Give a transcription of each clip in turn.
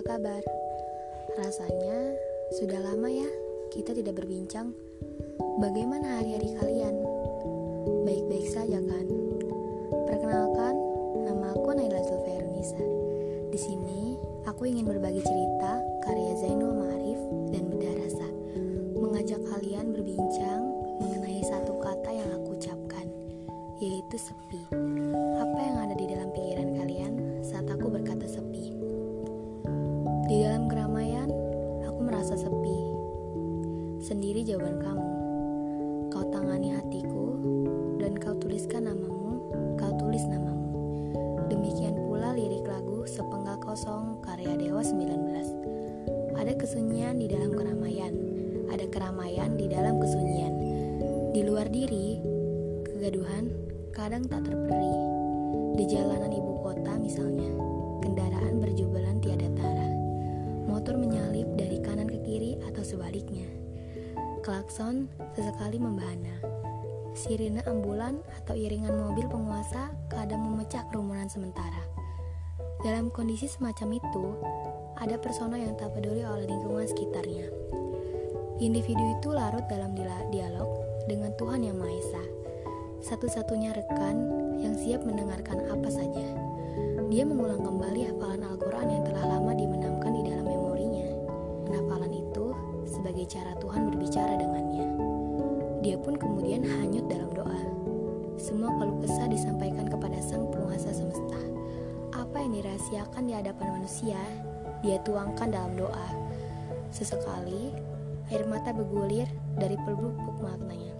kabar? Rasanya sudah lama ya kita tidak berbincang. Bagaimana hari-hari kalian? Baik-baik saja kan? Perkenalkan, nama aku Naila Zulfairunisa. Di sini aku ingin berbagi cerita karya Zainul Ma'arif dan Bedah Rasa. Mengajak kalian berbincang mengenai satu kata yang aku ucapkan, yaitu sepi. Jawaban kamu. Kau tangani hatiku dan kau tuliskan namamu, kau tulis namamu. Demikian pula lirik lagu Sepenggal Kosong karya Dewa 19. Ada kesunyian di dalam keramaian, ada keramaian di dalam kesunyian. Di luar diri, kegaduhan kadang tak terperi. Di jalanan ibu kota misalnya, kendaraan berjubalan tiada tara motor menyalip dari kanan ke kiri atau sebaliknya. Klakson sesekali membahana. Sirine ambulan atau iringan mobil penguasa kadang memecah kerumunan sementara. Dalam kondisi semacam itu, ada persona yang tak peduli oleh lingkungan sekitarnya. Individu itu larut dalam dialog dengan Tuhan Yang Maha Esa. Satu-satunya rekan yang siap mendengarkan apa saja. Dia mengulang kembali hafalan Al-Quran yang telah lama dimenamkan di dalam memorinya. Hafalan itu sebagai cara Tuhan berbicara dengannya. Dia pun kemudian hanyut dalam doa. Semua keluh kesah disampaikan kepada Sang Penguasa Semesta. Apa yang dirahasiakan di hadapan manusia, dia tuangkan dalam doa. Sesekali, air mata bergulir dari pelupuk maknanya.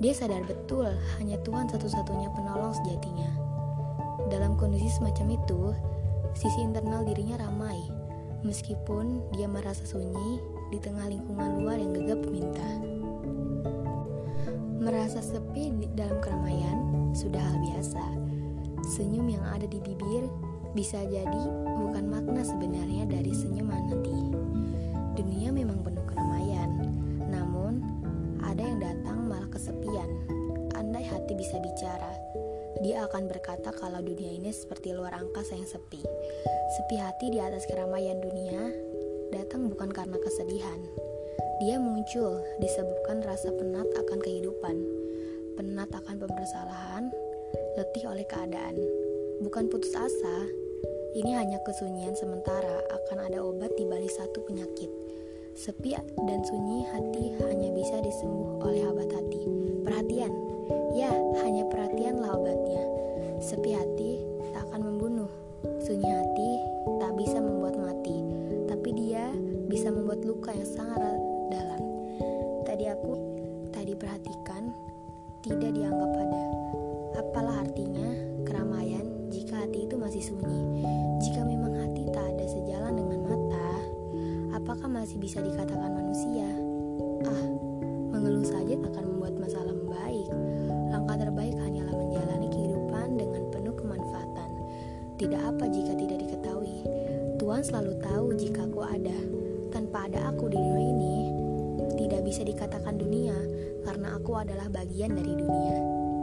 Dia sadar betul hanya Tuhan satu-satunya penolong sejatinya. Dalam kondisi semacam itu, sisi internal dirinya ramai, meskipun dia merasa sunyi di tengah lingkungan luar yang gegap minta. Merasa sepi di dalam keramaian sudah hal biasa. Senyum yang ada di bibir bisa jadi bukan makna sebenarnya dari senyuman nanti. Dunia memang penuh keramaian, namun ada yang datang malah kesepian. Andai hati bisa bicara, dia akan berkata kalau dunia ini seperti luar angkasa yang sepi. Sepi hati di atas keramaian dunia datang bukan karena kesedihan. Dia muncul disebabkan rasa penat akan kehidupan, penat akan pembersalahan, letih oleh keadaan. Bukan putus asa, ini hanya kesunyian sementara akan ada obat di balik satu penyakit. Sepi dan sunyi hati hanya bisa disembuh oleh obat hati. Perhatian, ya hanya perhatianlah obatnya. Sepi hati tak akan membunuh. Sunyi hati bisa membuat luka yang sangat dalam. Tadi aku tak diperhatikan, tidak dianggap ada. Apalah artinya keramaian jika hati itu masih sunyi? Jika memang hati tak ada sejalan dengan mata, apakah masih bisa dikatakan manusia? Ah, mengeluh saja akan membuat masalah membaik. Langkah terbaik hanyalah menjalani kehidupan dengan penuh kemanfaatan. Tidak apa jika tidak diketahui. Tuhan selalu tahu jika aku ada. Tanpa ada aku di dunia ini, tidak bisa dikatakan dunia karena aku adalah bagian dari dunia.